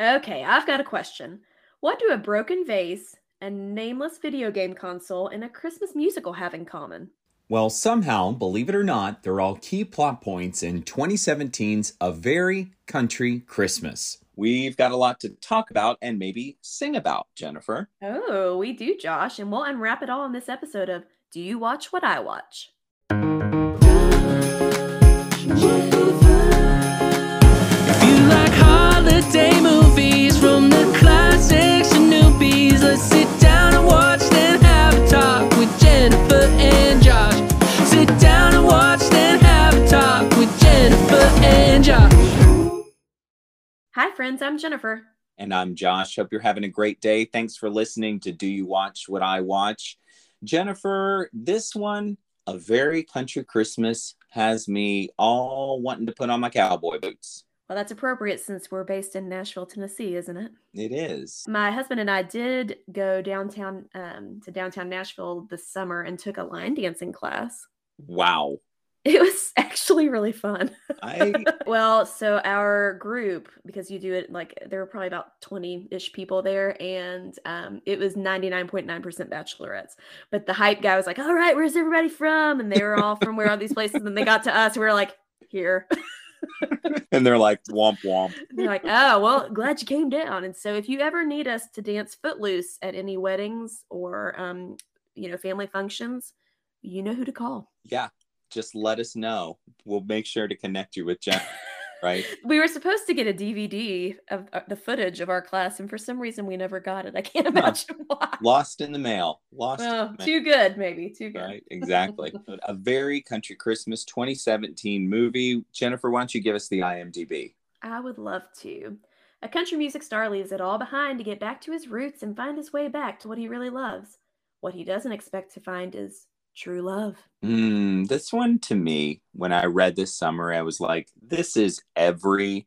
Okay, I've got a question. What do a broken vase, a nameless video game console, and a Christmas musical have in common? Well, somehow, believe it or not, they're all key plot points in 2017's A Very Country Christmas. We've got a lot to talk about and maybe sing about, Jennifer. Oh, we do, Josh, and we'll unwrap it all in this episode of Do You Watch What I Watch? Hi, friends, I'm Jennifer. And I'm Josh. Hope you're having a great day. Thanks for listening to Do You Watch What I Watch? Jennifer, this one, A Very Country Christmas, has me all wanting to put on my cowboy boots. Well, that's appropriate since we're based in Nashville, Tennessee, isn't it? It is. My husband and I did go downtown um, to downtown Nashville this summer and took a line dancing class. Wow. It was actually really fun. I well, so our group, because you do it like there were probably about 20 ish people there, and um, it was 99.9% bachelorettes. But the hype guy was like, All right, where's everybody from? And they were all from where all these places. And they got to us, we were like, Here. and they're like womp womp. They're like, Oh, well, glad you came down. And so if you ever need us to dance footloose at any weddings or, um, you know, family functions, you know who to call. Yeah. Just let us know. We'll make sure to connect you with Jen. right? We were supposed to get a DVD of uh, the footage of our class, and for some reason we never got it. I can't imagine why. Lost in the mail. Lost. in Oh, the mail. too good, maybe too good. Right, exactly. A very country Christmas 2017 movie. Jennifer, why don't you give us the IMDb? I would love to. A country music star leaves it all behind to get back to his roots and find his way back to what he really loves. What he doesn't expect to find is true love. Mm, this one to me, when I read this summer, I was like, this is every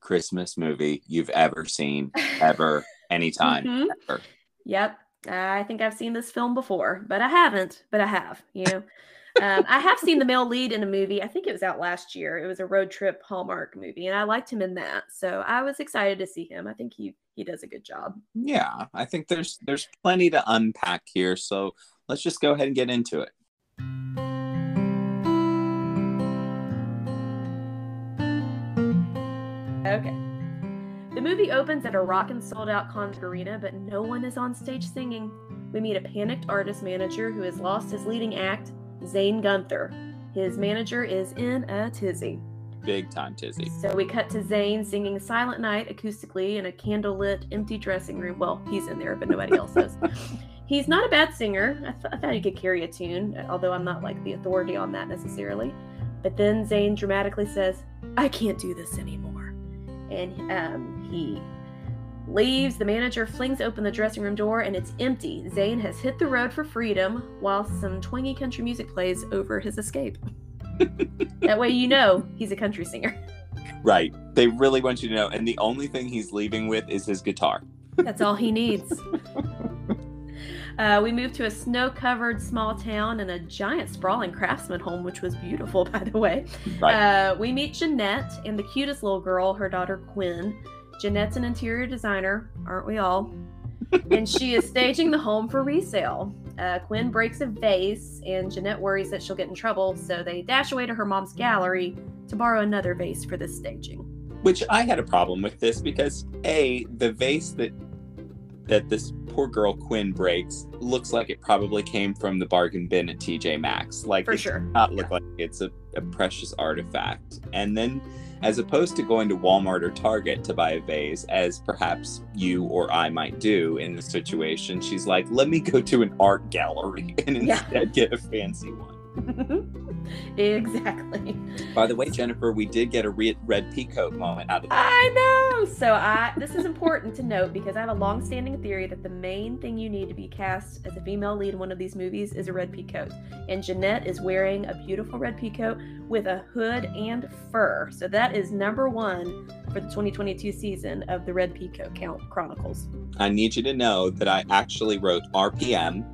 Christmas movie you've ever seen, ever, anytime, Mhm. ever. Yep. I think I've seen this film before, but I haven't, but I have, you know. um, I have seen the male lead in a movie. I think it was out last year. It was a road trip Hallmark movie, and I liked him in that. So I was excited to see him. I think he he does a good job. Yeah, I think there's there's plenty to unpack here. So let's just go ahead and get into it. Okay. The movie opens at a rock and sold out concert arena, but no one is on stage singing. We meet a panicked artist manager who has lost his leading act, Zane Gunther. His manager is in a tizzy. Big time tizzy. So we cut to Zane singing Silent Night acoustically in a candlelit, empty dressing room. Well, he's in there, but nobody else is. He's not a bad singer. I, th- I thought he could carry a tune, although I'm not like the authority on that necessarily. But then Zane dramatically says, I can't do this anymore. And um, he leaves. The manager flings open the dressing room door and it's empty. Zane has hit the road for freedom while some twangy country music plays over his escape. that way you know he's a country singer. Right. They really want you to know. And the only thing he's leaving with is his guitar. That's all he needs. Uh, we moved to a snow covered small town and a giant sprawling craftsman home, which was beautiful, by the way. Right. Uh, we meet Jeanette and the cutest little girl, her daughter Quinn. Jeanette's an interior designer, aren't we all? and she is staging the home for resale. Uh, Quinn breaks a vase, and Jeanette worries that she'll get in trouble, so they dash away to her mom's gallery to borrow another vase for this staging. Which I had a problem with this because A, the vase that that this poor girl Quinn breaks looks like it probably came from the bargain bin at TJ Maxx. Like For it sure. does not look like it's a, a precious artifact. And then as opposed to going to Walmart or Target to buy a vase, as perhaps you or I might do in this situation, she's like, let me go to an art gallery and Yeah. instead get a fancy one. exactly. By the way, Jennifer, we did get a re- red peacoat moment out of that. I know. So I this is important to note because I have a long-standing theory that the main thing you need to be cast as a female lead in one of these movies is a red peacoat. And Jeanette is wearing a beautiful red peacoat with a hood and fur. So that is number 1 for the 2022 season of the Red Peacoat Count Chronicles. I need you to know that I actually wrote RPM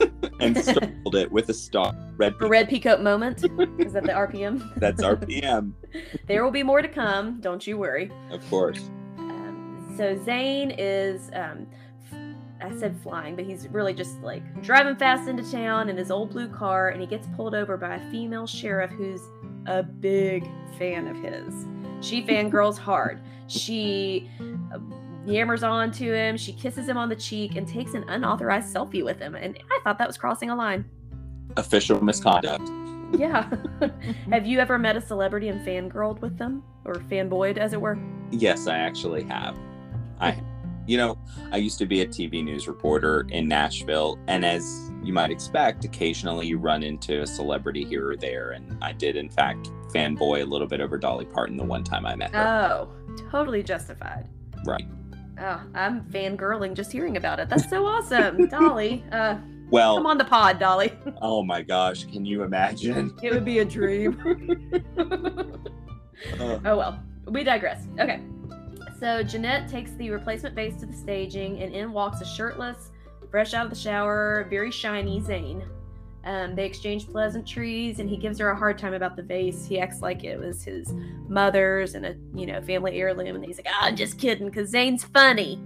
and circled it with a star. Red. A red peacoat moment. Is that the RPM? That's RPM, there will be more to come. Don't you worry. of course. Um, so Zane is, um, I said flying, but he's really just like driving fast into town in his old blue car, and he gets pulled over by a female sheriff who's a big fan of his. She fangirls hard. She uh, yammers on to him. She kisses him on the cheek and takes an unauthorized selfie with him. And I thought that was crossing a line. Official misconduct. Yeah. Have you ever met a celebrity and fangirled with them, or fanboyed, as it were? Yes, I actually have. I, you know, I used to be a TV news reporter in Nashville, and as you might expect, occasionally you run into a celebrity here or there, and I did, in fact, fanboy a little bit over Dolly Parton the one time I met her. Oh, totally justified. right. Oh, I'm fangirling just hearing about it. That's so awesome, Dolly. Uh, come Well, on the pod, Dolly. oh my gosh, can you imagine? It would be a dream. Uh, oh well, we digress. Okay. So Jeanette takes the replacement base to the staging, and in walks a shirtless, fresh out of the shower, very shiny Zane. Um, they exchange pleasantries, and he gives her a hard time about the vase. He acts like it was his mother's and a you know family heirloom, and he's like, "Ah, I'm just kidding," because Zane's funny.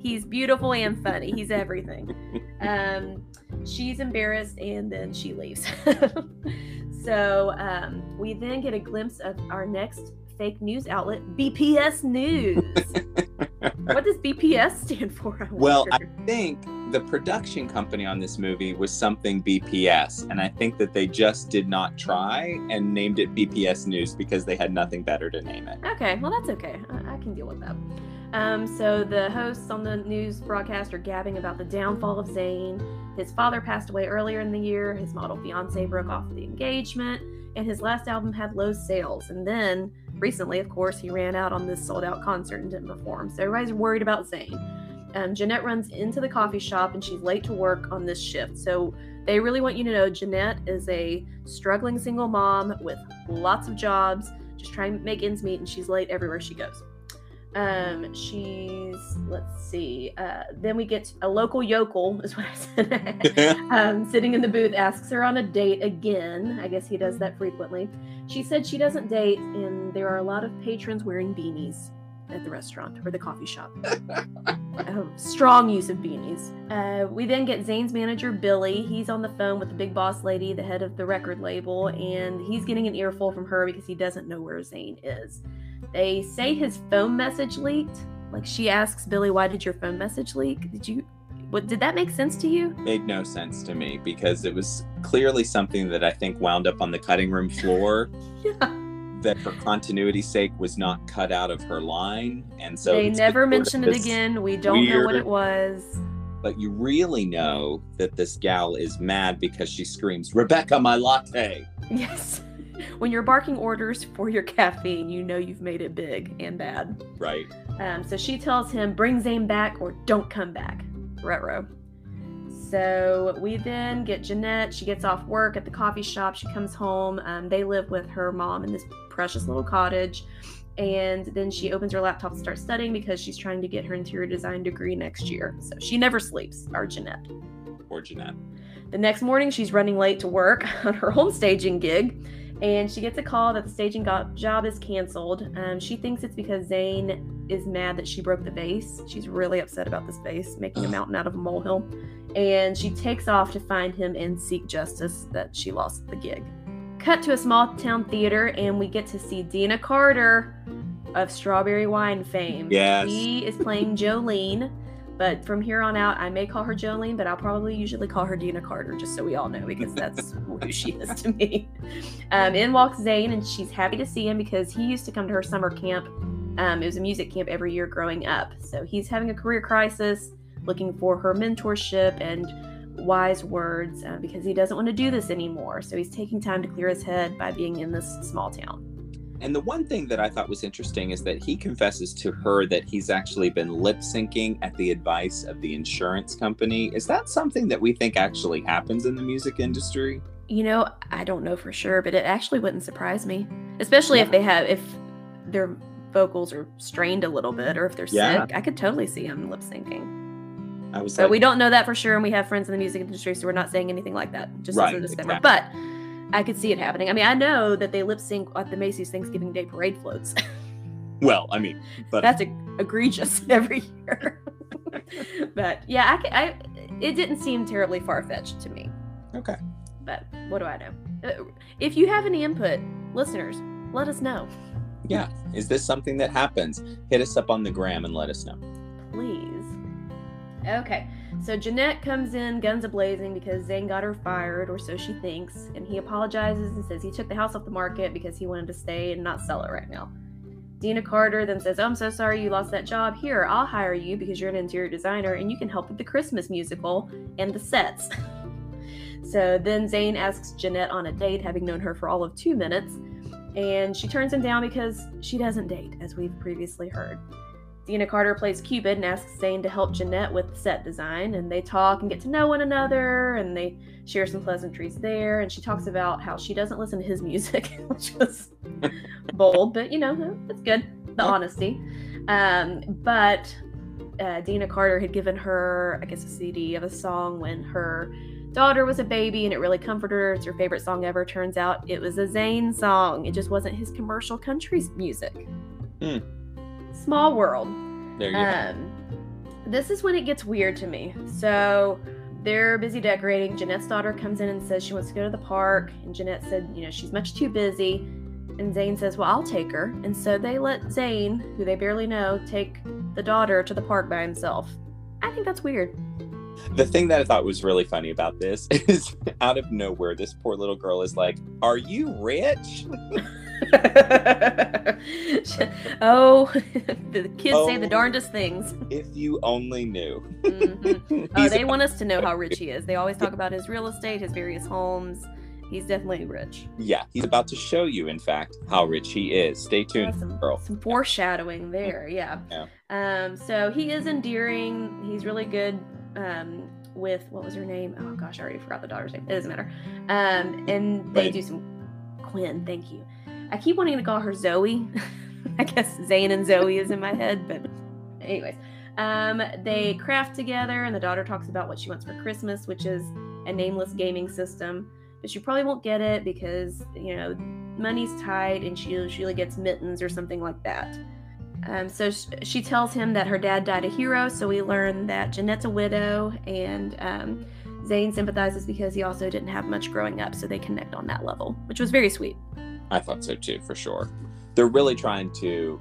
He's beautiful and funny. He's everything. Um, she's embarrassed, and then she leaves. so um, we then get a glimpse of our next fake news outlet, BPS News. what does BPS stand for? I Well, I think the production company on this movie was something BPS, and I think that they just did not try and named it BPS News because they had nothing better to name it. Okay, well that's okay. I, I can deal with that. Um, so the hosts on the news broadcast are gabbing about the downfall of Zane. His father passed away earlier in the year. His model fiance broke off the engagement, and his last album had low sales. And then recently, of course, he ran out on this sold-out concert and didn't perform. So everybody's worried about Zane. Um, Jeanette runs into the coffee shop and she's late to work on this shift. So they really want you to know Jeanette is a struggling single mom with lots of jobs, just trying to make ends meet, and she's late everywhere she goes. Um, she's let's see. Uh, then we get a local yokel, is what I said. um, sitting in the booth, asks her on a date again. I guess he does that frequently. She said she doesn't date, and there are a lot of patrons wearing beanies at the restaurant or the coffee shop. Um, strong use of beanies. Uh, we then get Zane's manager, Billy. He's on the phone with the big boss lady, the head of the record label, and he's getting an earful from her because he doesn't know where Zane is. They say his phone message leaked. Like she asks Billy, "Why did your phone message leak? Did you? What did that make sense to you?" Made no sense to me because it was clearly something that I think wound up on the cutting room floor Yeah. that for continuity's sake was not cut out of her line. And so they never mentioned it again. We don't know what it was. But you really know that this gal is mad because she screams, Rebecca, my latte. Yes. When you're barking orders for your caffeine, you know you've made it big and bad. Right. Um, so she tells him, bring Zane back or don't come back. Retro. So we then get Jeanette. She gets off work at the coffee shop. She comes home. Um, they live with her mom in this precious little cottage. And then she opens her laptop and starts studying because she's trying to get her interior design degree next year. So she never sleeps, our Jeanette. Poor Jeanette. The next morning, she's running late to work on her home staging gig, and she gets a call that the staging job is canceled. Um, she thinks it's because Zane is mad that she broke the vase. She's really upset about this vase, making a mountain out of a molehill. And she takes off to find him and seek justice that she lost the gig. Cut to a small town theater, and we get to see Deana Carter of Strawberry Wine fame. Yes. She is playing Jolene. But from here on out, I may call her Jolene, but I'll probably usually call her Deana Carter, just so we all know, because that's who she is to me. Um, in walks Zane, and she's happy to see him because he used to come to her summer camp. Um, it was a music camp every year growing up. So he's having a career crisis, looking for her mentorship and wise words uh, because he doesn't want to do this anymore. So he's taking time to clear his head by being in this small town. And the one thing that I thought was interesting is that he confesses to her that he's actually been lip syncing at the advice of the insurance company. Is that something that we think actually happens in the music industry? You know, I don't know for sure, but it actually wouldn't surprise me, especially if they have if their vocals are strained a little bit or if they're Yeah. sick. I could totally see him lip syncing. I was So like, we don't know that for sure, and we have friends in the music industry, so we're not saying anything like that. Just Right, as a disclaimer. exactly. But I could see it happening. I mean, I know that they lip sync at the Macy's Thanksgiving Day Parade floats. well, I mean, but That's e- egregious every year. but yeah, I, I it didn't seem terribly far fetched to me. okay. But what do I know? Uh, If you have any input, listeners, let us know, Yeah. Is this something that happens? Hit us up on the gram and let us know. please. Okay, so Jeanette comes in guns a blazing because Zane got her fired, or so she thinks, and he apologizes and says he took the house off the market because he wanted to stay and not sell it right now. Deana Carter then says, oh, I'm so sorry you lost that job. Here, I'll hire you because you're an interior designer and you can help with the Christmas musical and the sets. so then Zane asks Jeanette on a date, having known her for all of two minutes, and she turns him down because she doesn't date, as we've previously heard. Deana Carter plays Cupid and asks Zane to help Jeanette with the set design, and they talk and get to know one another, and they share some pleasantries there. And she talks about how she doesn't listen to his music, which was bold, but you know, it's good. The honesty. Um, but uh, Deana Carter had given her, I guess, a CD of a song when her daughter was a baby, and it really comforted her. It's her favorite song ever. Turns out it was a Zane song. It just wasn't his commercial country music. Hmm. Small world. There you go. Um, this is when it gets weird to me. So they're busy decorating. Jeanette's daughter comes in and says she wants to go to the park. And Jeanette said, you know, she's much too busy. And Zane says, well, I'll take her. And so they let Zane, who they barely know, take the daughter to the park by himself. I think that's weird. The thing that I thought was really funny about this is out of nowhere, this poor little girl is like, Are you rich? oh, the kids say the Oh. darndest things. If you only knew. Mhm. Oh, they want us to know how rich he is. They always talk about his real estate, his various homes. He's definitely rich. yeah, he's about to show you, in fact, how rich he is. Stay tuned, some, girl. some foreshadowing there, yeah. Yeah. Um, so he is endearing. He's really good um, with what was her name? Oh gosh, I already forgot the daughter's name. It doesn't matter. Um, and they Quinn. do some Quinn. Thank you. I keep wanting to call her Zoe. I guess Zane and Zoe is in my head, but anyways. Um, they craft together, and the daughter talks about what she wants for Christmas, which is a nameless gaming system. But she probably won't get it because you know money's tight, and she usually gets mittens or something like that. Um, so sh- she tells him that her dad died a hero. So we learn that Jeanette's a widow, and um, Zane sympathizes because he also didn't have much growing up. So they connect on that level, which was very sweet. I thought so too, for sure. They're really trying to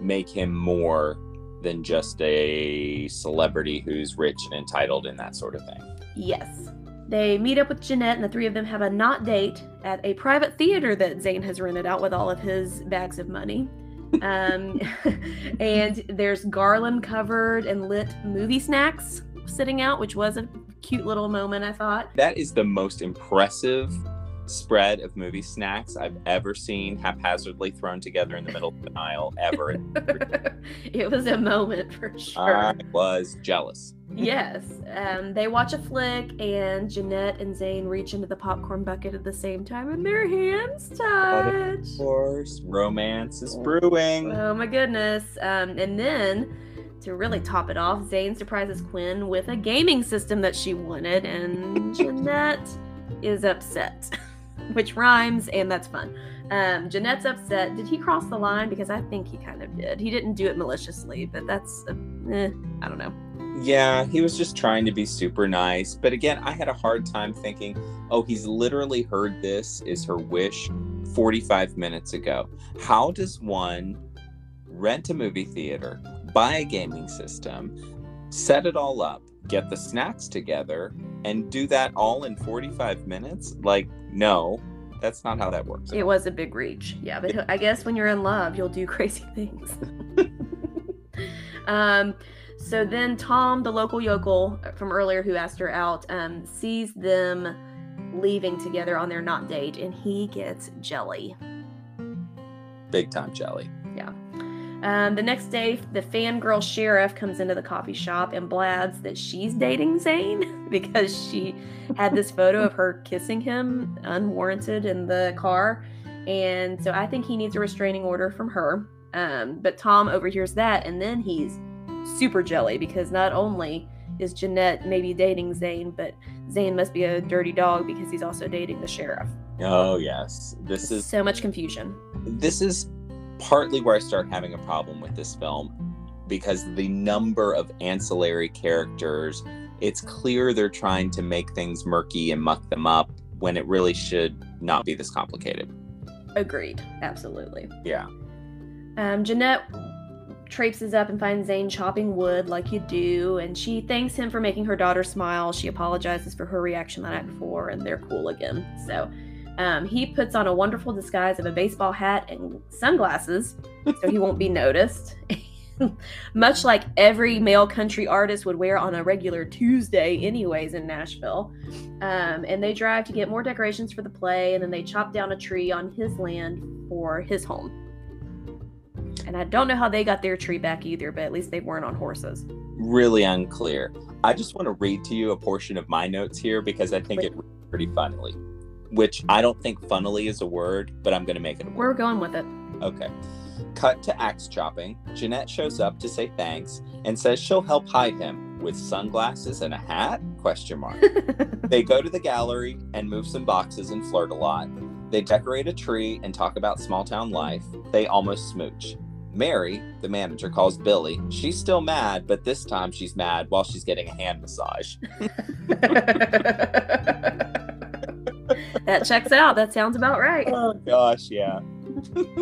make him more than just a celebrity who's rich and entitled and that sort of thing. Yes. They meet up with Jeanette, and the three of them have a not date at a private theater that Zane has rented out with all of his bags of money. Um, and there's garland covered and lit movie snacks sitting out, which was a cute little moment, I thought. That is the most impressive spread of movie snacks I've ever seen haphazardly thrown together in the middle of an aisle ever. it was a moment for sure. I was jealous. yes. Um, they watch a flick, and Jeanette and Zane reach into the popcorn bucket at the same time, and their hands touch. Of course, romance is brewing. Oh my goodness. Um, and then to really top it off, Zane surprises Quinn with a gaming system that she wanted, and Jeanette is upset, which rhymes, and that's fun. Um, Jeanette's upset. Did he cross the line? Because I think he kind of did. He didn't do it maliciously, but that's, uh, eh, I don't know. Yeah, he was just trying to be super nice. But again, I had a hard time thinking, oh, he's literally heard this is her wish 45 minutes ago. How does one rent a movie theater, buy a gaming system, set it all up, get the snacks together, and do that all in 45 minutes? Like, no, that's not how that works. It was a big reach. Yeah, but I guess when you're in love, you'll do crazy things. um, so then Tom, the local yokel from earlier who asked her out, um, sees them leaving together on their not date, and he gets jelly. Big time jelly. Um, the next day, the fangirl sheriff comes into the coffee shop and blabs that she's dating Zane because she had this photo of her kissing him unwarranted in the car. And so I think he needs a restraining order from her. Um, but Tom overhears that, and then he's super jelly because not only is Jeanette maybe dating Zane, but Zane must be a dirty dog because he's also dating the sheriff. Oh yes, this is so much confusion. this is partly where I start having a problem with this film because the number of ancillary characters, it's clear they're trying to make things murky and muck them up when it really should not be this complicated. Agreed. Absolutely. Yeah. Um, Jeanette traipses up and finds Zane chopping wood like you do, and she thanks him for making her daughter smile. She apologizes for her reaction the night before, and they're cool again. So um, he puts on a wonderful disguise of a baseball hat and sunglasses so he won't be noticed. Much like every male country artist would wear on a regular Tuesday, anyways, in Nashville. Um, and they drive to get more decorations for the play, and then they chop down a tree on his land for his home. And I don't know how they got their tree back either, but at least they weren't on horses. Really unclear. I just want to read to you a portion of my notes here because I think it pretty funnily. Which mm-hmm. I don't think funnily is a word, but I'm going to make it a word. We're going with it. Okay. Cut to axe chopping. Jeanette shows up to say thanks and says she'll help hide him with sunglasses and a hat? Question mark. they go to the gallery and move some boxes and flirt a lot. They decorate a tree and talk about small town life. They almost smooch. Mary, the manager, calls Billy. She's still mad, but this time she's mad while she's getting a hand massage. that checks out. That sounds about right. Oh gosh, yeah.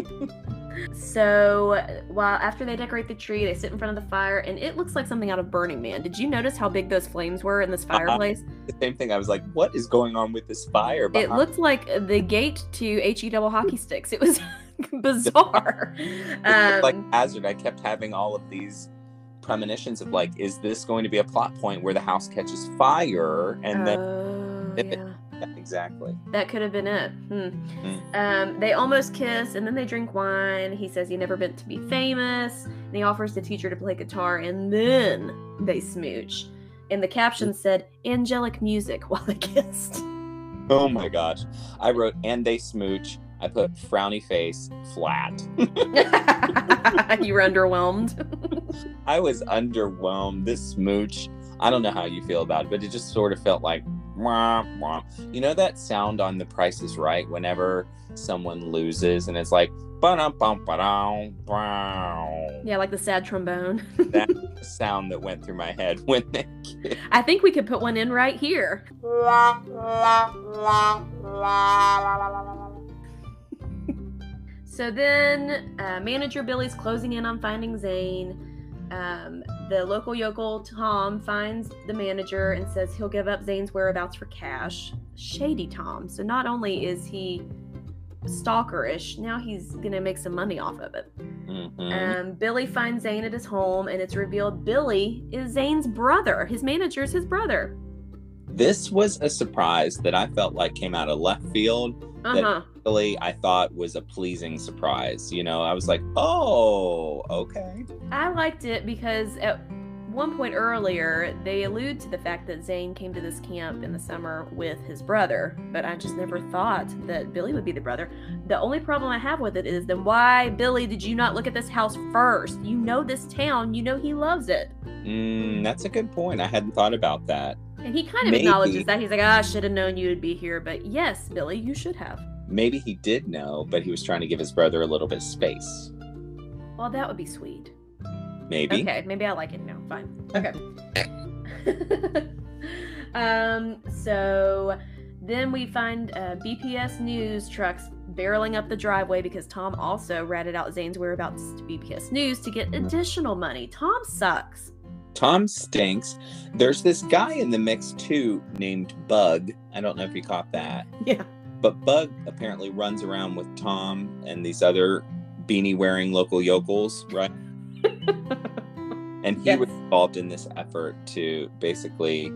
So, while after they decorate the tree, they sit in front of the fire, and it looks like something out of Burning Man. Did you notice how big those flames were in this Uh-huh. fireplace? The same thing. I was like, what is going on with this fire? It behind- looked like the gate to HE double hockey sticks. It was bizarre. It looked like Um, Hazard. I kept having all of these premonitions of like, is this going to be a plot point where the house catches fire? And then oh, it- yeah. Exactly. That could have been it. Hmm. Mm. Um, they almost kiss and then they drink wine. He says he never meant to be famous. And he offers the teacher to play guitar and then they smooch. And the caption said angelic music while they kissed. Oh my gosh. I wrote, and they smooch. I put frowny face flat. you were underwhelmed. I was underwhelmed. This smooch, I don't know how you feel about it, but it just sort of felt like, wah, wah. you know, that sound on The Price is Right whenever someone loses and it's like, ba-dum, bum, ba-dum, wow. yeah, like the sad trombone. that sound that went through my head when they. I think we could put one in right here. So then, uh, manager Billy's closing in on finding Zane. Um, the local yokel Tom finds the manager and says he'll give up Zane's whereabouts for cash. Shady Tom. So not only is he stalkerish, now he's gonna make some money off of it. Mhm. Um, Billy finds Zane at his home, and it's revealed Billy is Zane's brother. His manager's his brother. This was a surprise that I felt like came out of left field. Uh huh. Really, I thought was a pleasing surprise. You know, I was like, oh, okay. I liked it because at one point earlier, they allude to the fact that Zane came to this camp in the summer with his brother, but I just never thought that Billy would be the brother. The only problem I have with it is then why, Billy, did you not look at this house first? You know this town, you know he loves it. Mm, that's a good point. I hadn't thought about that. And he kind of Maybe. acknowledges that. He's like, ah, I should have known you would be here, but yes, Billy, you should have. Maybe he did know, but he was trying to give his brother a little bit of space. Well, that would be sweet. Maybe. Okay, maybe I like it now. Fine. Okay. um, so then we find uh, BPS News trucks barreling up the driveway because Tom also ratted out Zane's whereabouts to BPS News to get additional money. Tom sucks. Tom stinks. There's this guy in the mix too named Bug. I don't know if you caught that. Yeah. But Bug apparently runs around with Tom and these other beanie wearing local yokels, right? And he Yes. was involved in this effort to basically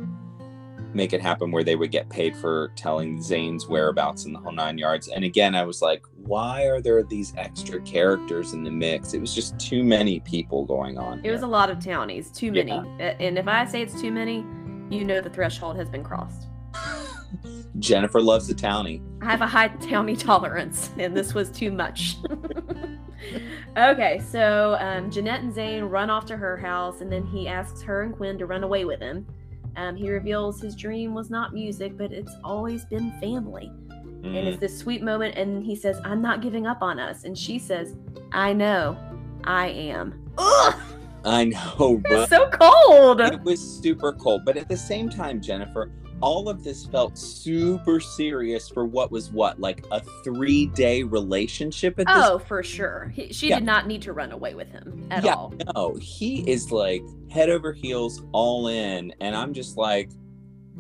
make it happen where they would get paid for telling Zane's whereabouts in the whole nine yards. And again, I was like, why are there these extra characters in the mix? It was just too many people going on. It was a lot of townies, too many. Yeah. And if I say it's too many, you know the threshold has been crossed. Jennifer loves the townie. I have a high townie tolerance, and this was too much. Okay, so um, Jeanette and Zane run off to her house, and then he asks her and Quinn to run away with him. Um, he reveals his dream was not music, but it's always been family. And Mm. it's this sweet moment, and he says, I'm not giving up on us. And she says, I know, I am. Ugh, I know, it's so cold. It was super cold, but at the same time, Jennifer, all of this felt super serious for what was what, like a three day relationship at this Oh, for sure. He, she Yeah. did not need to run away with him at Yeah. all. No, he is like head over heels all in. And I'm just like,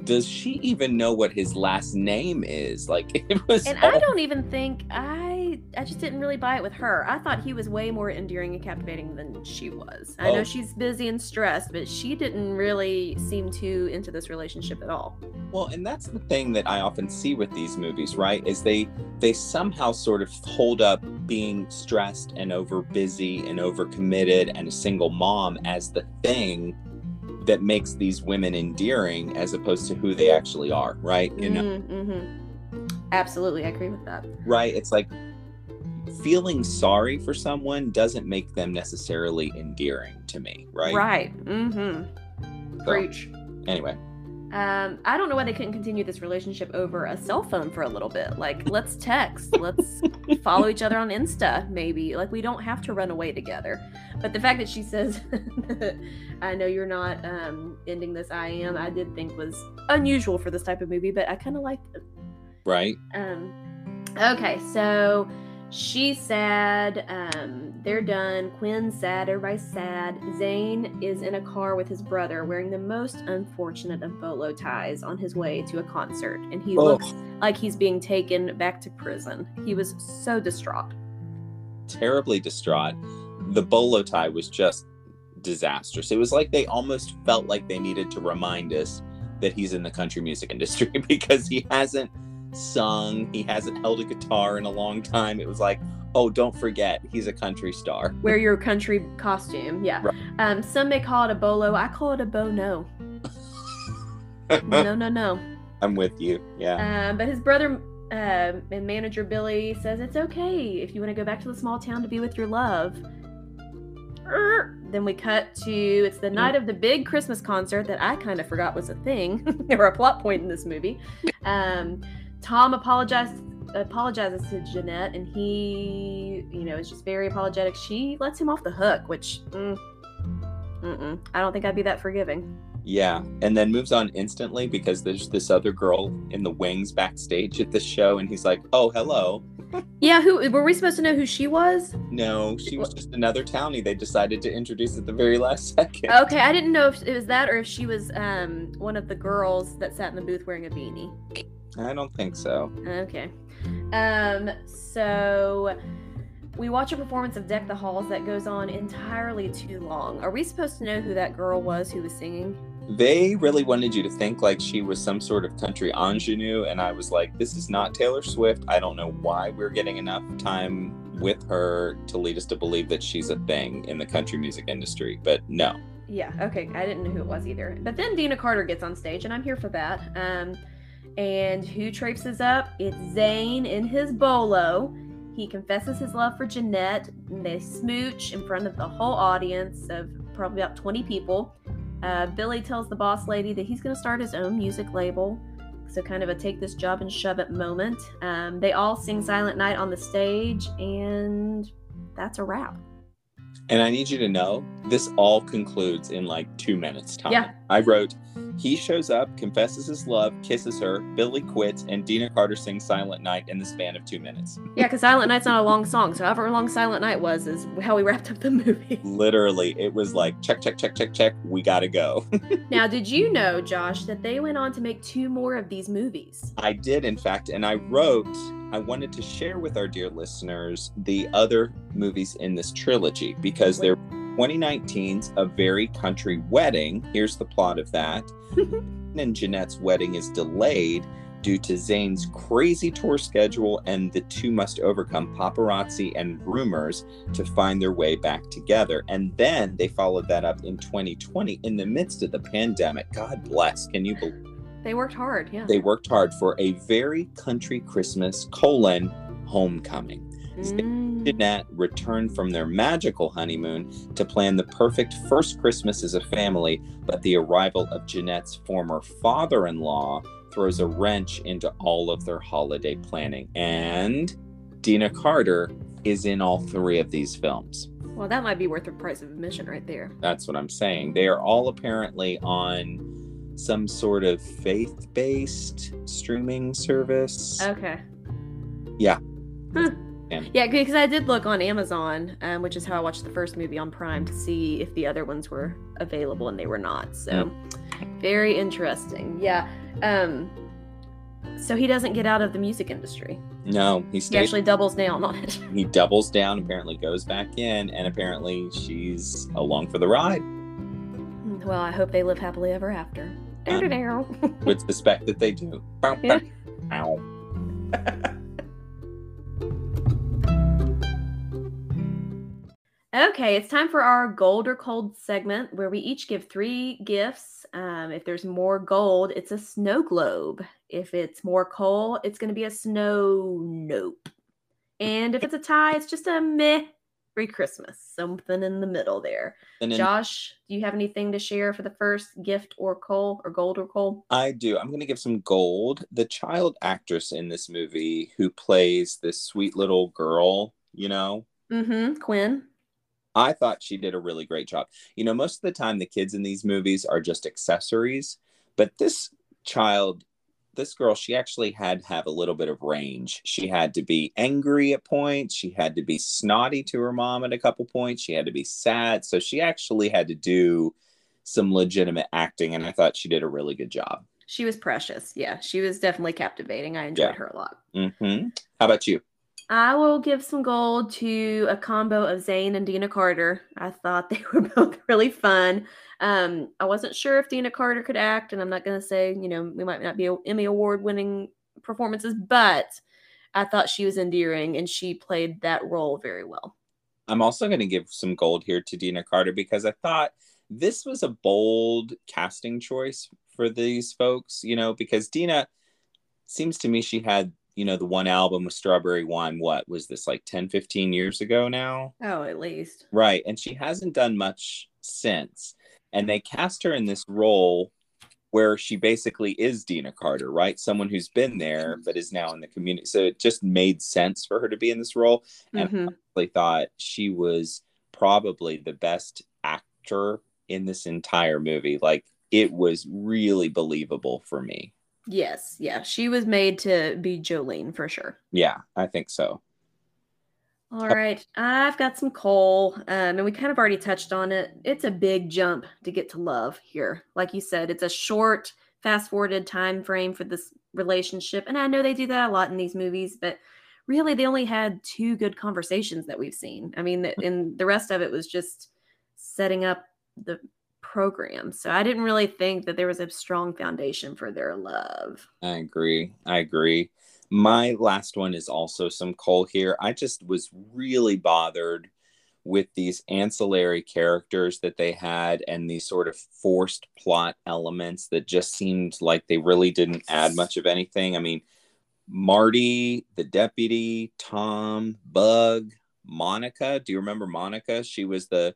does she even know what his last name is? Like it was And all- I don't even think I I just didn't really buy it with her. I thought he was way more endearing and captivating than she was. I Oh. know she's busy and stressed, but she didn't really seem too into this relationship at all. Well, and that's the thing that I often see with these movies, right? Is they they somehow sort of hold up being stressed and over busy and over committed and a single mom as the thing that makes these women endearing as opposed to who they actually are, right? You know, Mm-hmm. Absolutely, I agree with that. right? It's like feeling sorry for someone doesn't make them necessarily endearing to me, right? Right. Mm-hmm. So, Preach. Anyway, Um, I don't know why they couldn't continue this relationship over a cell phone for a little bit. Like, let's text, let's follow each other on Insta, maybe. Like, we don't have to run away together. But the fact that she says, "I know you're not um, ending this. I am," I did think was unusual for this type of movie, but I kind of liked it. right? Um, okay, so she's sad. Um, they're done. Quinn's sad. Everybody's sad. Zane is in a car with his brother wearing the most unfortunate of bolo ties on his way to a concert. And he Oh. looks like he's being taken back to prison. He was so distraught. terribly distraught. The bolo tie was just disastrous. It was like they almost felt like they needed to remind us that he's in the country music industry because he hasn't sung, he hasn't held a guitar in a long time. It was like, oh, don't forget, he's a country star. Wear your country costume. Yeah. Right. Um, some may call it a bolo. I call it a bono. no, no, no. I'm with you. Yeah. Um, but his brother uh, and manager Billy says it's okay if you want to go back to the small town to be with your love. Er, Then we cut to it's the night of the big Christmas concert that I kind of forgot was a thing or a plot point in this movie. Um, Tom apologizes apologizes to Jeanette, and he, you know, is just very apologetic. She lets him off the hook, which mm. I don't think I'd be that forgiving. Yeah. And then moves on instantly because there's this other girl in the wings backstage at the show, and he's like, oh, hello. Yeah, who were we supposed to know who she was? No, she was just another townie they decided to introduce at the very last second. Okay, I didn't know if it was that or if she was um one of the girls that sat in the booth wearing a beanie. I don't think so. Okay. Um so we watch a performance of Deck the Halls that goes on entirely too long. Are we supposed to know who that girl was who was singing? They really wanted you to think like she was some sort of country ingenue, and I was like, this is not Taylor Swift. I don't know why we're getting enough time with her to lead us to believe that she's a thing in the country music industry, but no. Yeah, okay. I didn't know who it was either. But then Deana Carter gets on stage, and I'm here for that. Um, and who traipses up? It's Zane in his bolo. He confesses his love for Jeanette, and they smooch in front of the whole audience of probably about 20 people. Uh, Billy tells the boss lady that he's going to start his own music label. So, kind of a take this job and shove it moment. Um, they all sing Silent Night on the stage, and that's a wrap. And I need you to know this all concludes in like two minutes time. Yeah. I wrote, he shows up, confesses his love, kisses her, Billy quits, and Deana Carter sings Silent Night in the span of two minutes. Yeah, because Silent Night's not a long song, so however long Silent Night was is how we wrapped up the movie. Literally, it was like check, check, check, check, check. We gotta go. now, did you know, Josh, that they went on to make two more of these movies? I did, in fact, and I wrote, I wanted to share with our dear listeners the other movies in this trilogy because they're 2019's A Very Country Wedding. Here's the plot of that. and Jeanette's wedding is delayed due to Zane's crazy tour schedule, and the two must overcome paparazzi and rumors to find their way back together. And then they followed that up in 2020 in the midst of the pandemic. God bless. Can you believe? They worked hard, yeah. they worked hard for a very country Christmas colon homecoming. Mm. Jeanette return from their magical honeymoon to plan the perfect first Christmas as a family, but the arrival of Jeanette's former father in law throws a wrench into all of their holiday planning. And Deana Carter is in all three of these films. Well, that might be worth the price of admission right there. That's what I'm saying. They are all apparently on some sort of faith based streaming service. Okay. Yeah. Huh. And- Yeah, because I did look on Amazon, um, which is how I watched the first movie on Prime to see if the other ones were available, and they were not. So, very interesting. Yeah. Um, so he doesn't get out of the music industry. No, he He actually doubles down on it. he doubles down, apparently goes back in, and apparently she's along for the ride. Well, I hope they live happily ever after. Um. Would suspect that they do. Bow, Yeah. bow. Okay, it's time for our gold or cold segment where we each give three gifts. Um, if there's more gold, it's a snow globe. If it's more coal, it's going to be a snow nope. And if it's a tie, it's just a meh. Merry Christmas. Something in the middle there. Then Josh, do you have anything to share for the first gift or coal or gold or coal? I do. I'm going to give some gold. The child actress in this movie who plays this sweet little girl, you know, Mm-hmm. Quinn. I thought she did a really great job. You know, most of the time the kids in these movies are just accessories, but this child, this girl, she actually had to have a little bit of range. She had to be angry at points, she had to be snotty to her mom at a couple points, she had to be sad. So she actually had to do some legitimate acting and I thought she did a really good job. She was precious. Yeah, she was definitely captivating. I enjoyed Yeah. her a lot. Mhm. How about you? I will give some gold to a combo of Zane and Deana Carter. I thought they were both really fun. Um, I wasn't sure if Deana Carter could act, and I'm not going to say, you know, we might not be Emmy Award winning performances, but I thought she was endearing and she played that role very well. I'm also going to give some gold here to Deana Carter because I thought this was a bold casting choice for these folks, you know, because Deana seems to me she had, you know, the one album with Strawberry Wine. What was this like 10, 15 years ago now? Oh, at least. Right. And she hasn't done much since. And they cast her in this role where she basically is Deana Carter, right? Someone who's been there but is now in the community. So it just made sense for her to be in this role. And hmm honestly thought she was probably the best actor in this entire movie. Like it was really believable for me. Yes, yeah. She was made to be Jolene for sure. Yeah, I think so. All right, I've got some coal, um, and we kind of already touched on it. It's a big jump to get to love here. Like you said, it's a short, fast-forwarded time frame for this relationship, and I know they do that a lot in these movies, but really, they only had two good conversations that we've seen. I mean, the- and the rest of it was just setting up the program. So I didn't really think that there was a strong foundation for their love. I agree. I agree. My last one is also some coal here. I just was really bothered with these ancillary characters that they had and these sort of forced plot elements that just seemed like they really didn't add much of anything. I mean, Marty, the deputy, Tom, Bug, Monica. Do you remember Monica? She was the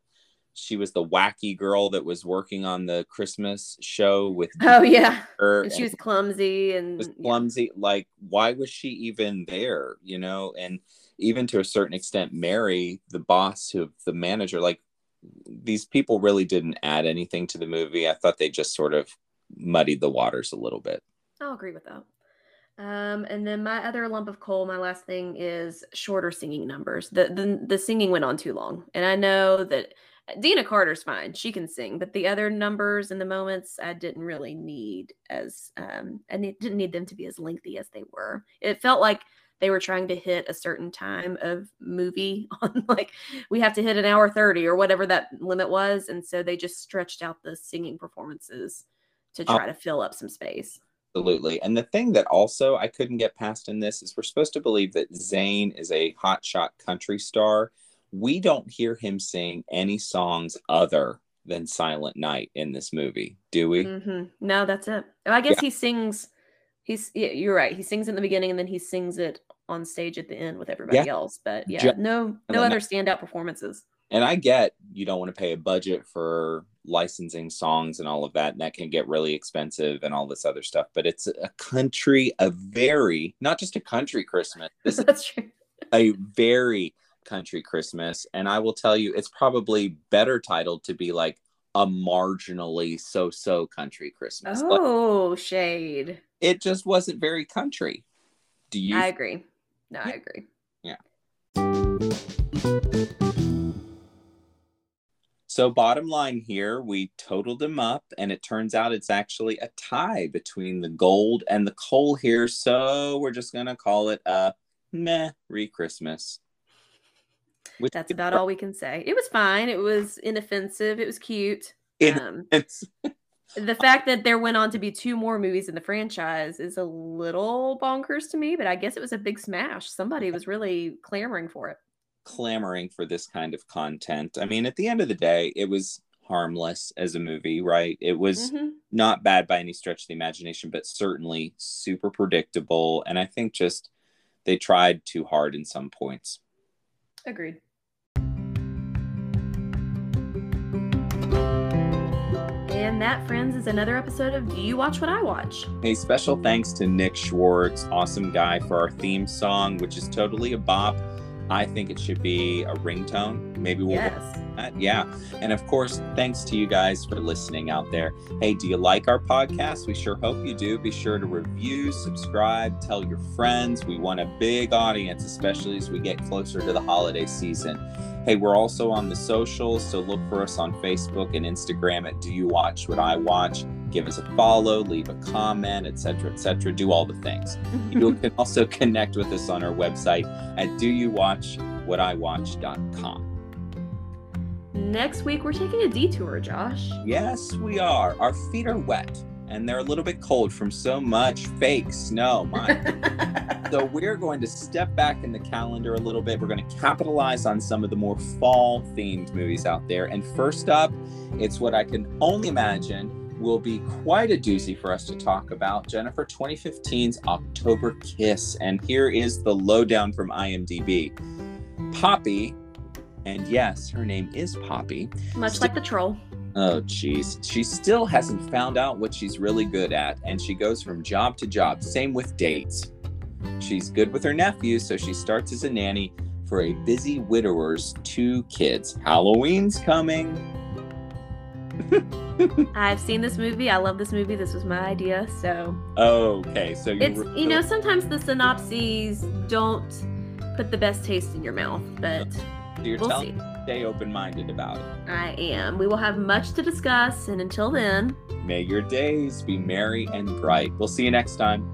she was the wacky girl that was working on the Christmas show with Oh yeah, her. and she was clumsy and was yeah. clumsy. Like, why was she even there? You know, and even to a certain extent, Mary, the boss of the manager, like these people really didn't add anything to the movie. I thought they just sort of muddied the waters a little bit. I'll agree with that. Um, and then my other lump of coal, my last thing is shorter singing numbers. The, the the singing went on too long, and I know that Deana Carter's fine; she can sing. But the other numbers and the moments, I didn't really need as um, I need, didn't need them to be as lengthy as they were. It felt like they were trying to hit a certain time of movie on like we have to hit an hour 30 or whatever that limit was and so they just stretched out the singing performances to Oh. try to fill up some space Absolutely. And the thing that also I couldn't get past in this is we're supposed to believe that Zane is a hotshot country star. We don't hear him sing any songs other than Silent Night in this movie, do we? hmm No, that's it. I guess Yeah. he sings. He's yeah, you're right. He sings in the beginning and then he sings it on stage at the end with everybody else. But yeah, Ju- no no other standout performances. And I get you don't want to pay a budget for licensing songs and all of that, and that can get really expensive and all this other stuff. But it's a country, a very not just a country Christmas. This is That's true. a very country Christmas. And I will tell you, it's probably better titled to be like a marginally so so country Christmas. Like, Oh, shade. it just wasn't very country. Do you? I agree. No, I agree. Yeah. So, bottom line here, we totaled them up, and it turns out it's actually a tie between the gold and the coal here. So, we're just going to call it a Merry Christmas. Which That's about all we can say. It was fine. It was inoffensive. It was cute. Um, the fact that there went on to be two more movies in the franchise is a little bonkers to me, but I guess it was a big smash. Somebody was really clamoring for it. clamoring for this kind of content. I mean, at the end of the day, it was harmless as a movie, right? It was Mhm. not bad by any stretch of the imagination, but certainly super predictable. And I think just they tried too hard in some points. Agreed. And that, friends, is another episode of Do You Watch What I Watch? A special thanks to Nick Schwartz, awesome guy, for our theme song, which is totally a bop. I think it should be a ringtone. Maybe we'll Yes. that. Yeah. And of course, thanks to you guys for listening out there. Hey, do you like our podcast? We sure hope you do. Be sure to review, subscribe, tell your friends. We want a big audience, especially as we get closer to the holiday season. Hey, we're also on the socials, so look for us on Facebook and Instagram at Do You Watch What I Watch. Give us a follow, leave a comment, etc., etc. Do all the things. You can also connect with us on our website at doyouwatchwhatiwatch.com. Next week, we're taking a detour, Josh. Yes, we are. Our feet are wet and they're a little bit cold from so much fake snow. My So we're going to step back in the calendar a little bit. We're going to capitalize on some of the more fall themed movies out there. And first up, it's what I can only imagine will be quite a doozy for us to talk about Jennifer 2015's October Kiss. And here is the lowdown from IMDb. Poppy, and yes, her name is Poppy. Much like the troll. Oh, jeez. She still hasn't found out what she's really good at, and she goes from job to job. Same with dates. She's good with her nephew, so she starts as a nanny for a busy widower's two kids. Halloween's coming. I've seen this movie. I love this movie. This was my idea. So Okay, so you it's, you know, sometimes the synopses don't put the best taste in your mouth, but so you're we'll telling see. stay open-minded about it. I am. We will have much to discuss. And until then, May your days be merry and bright. We'll see you next time.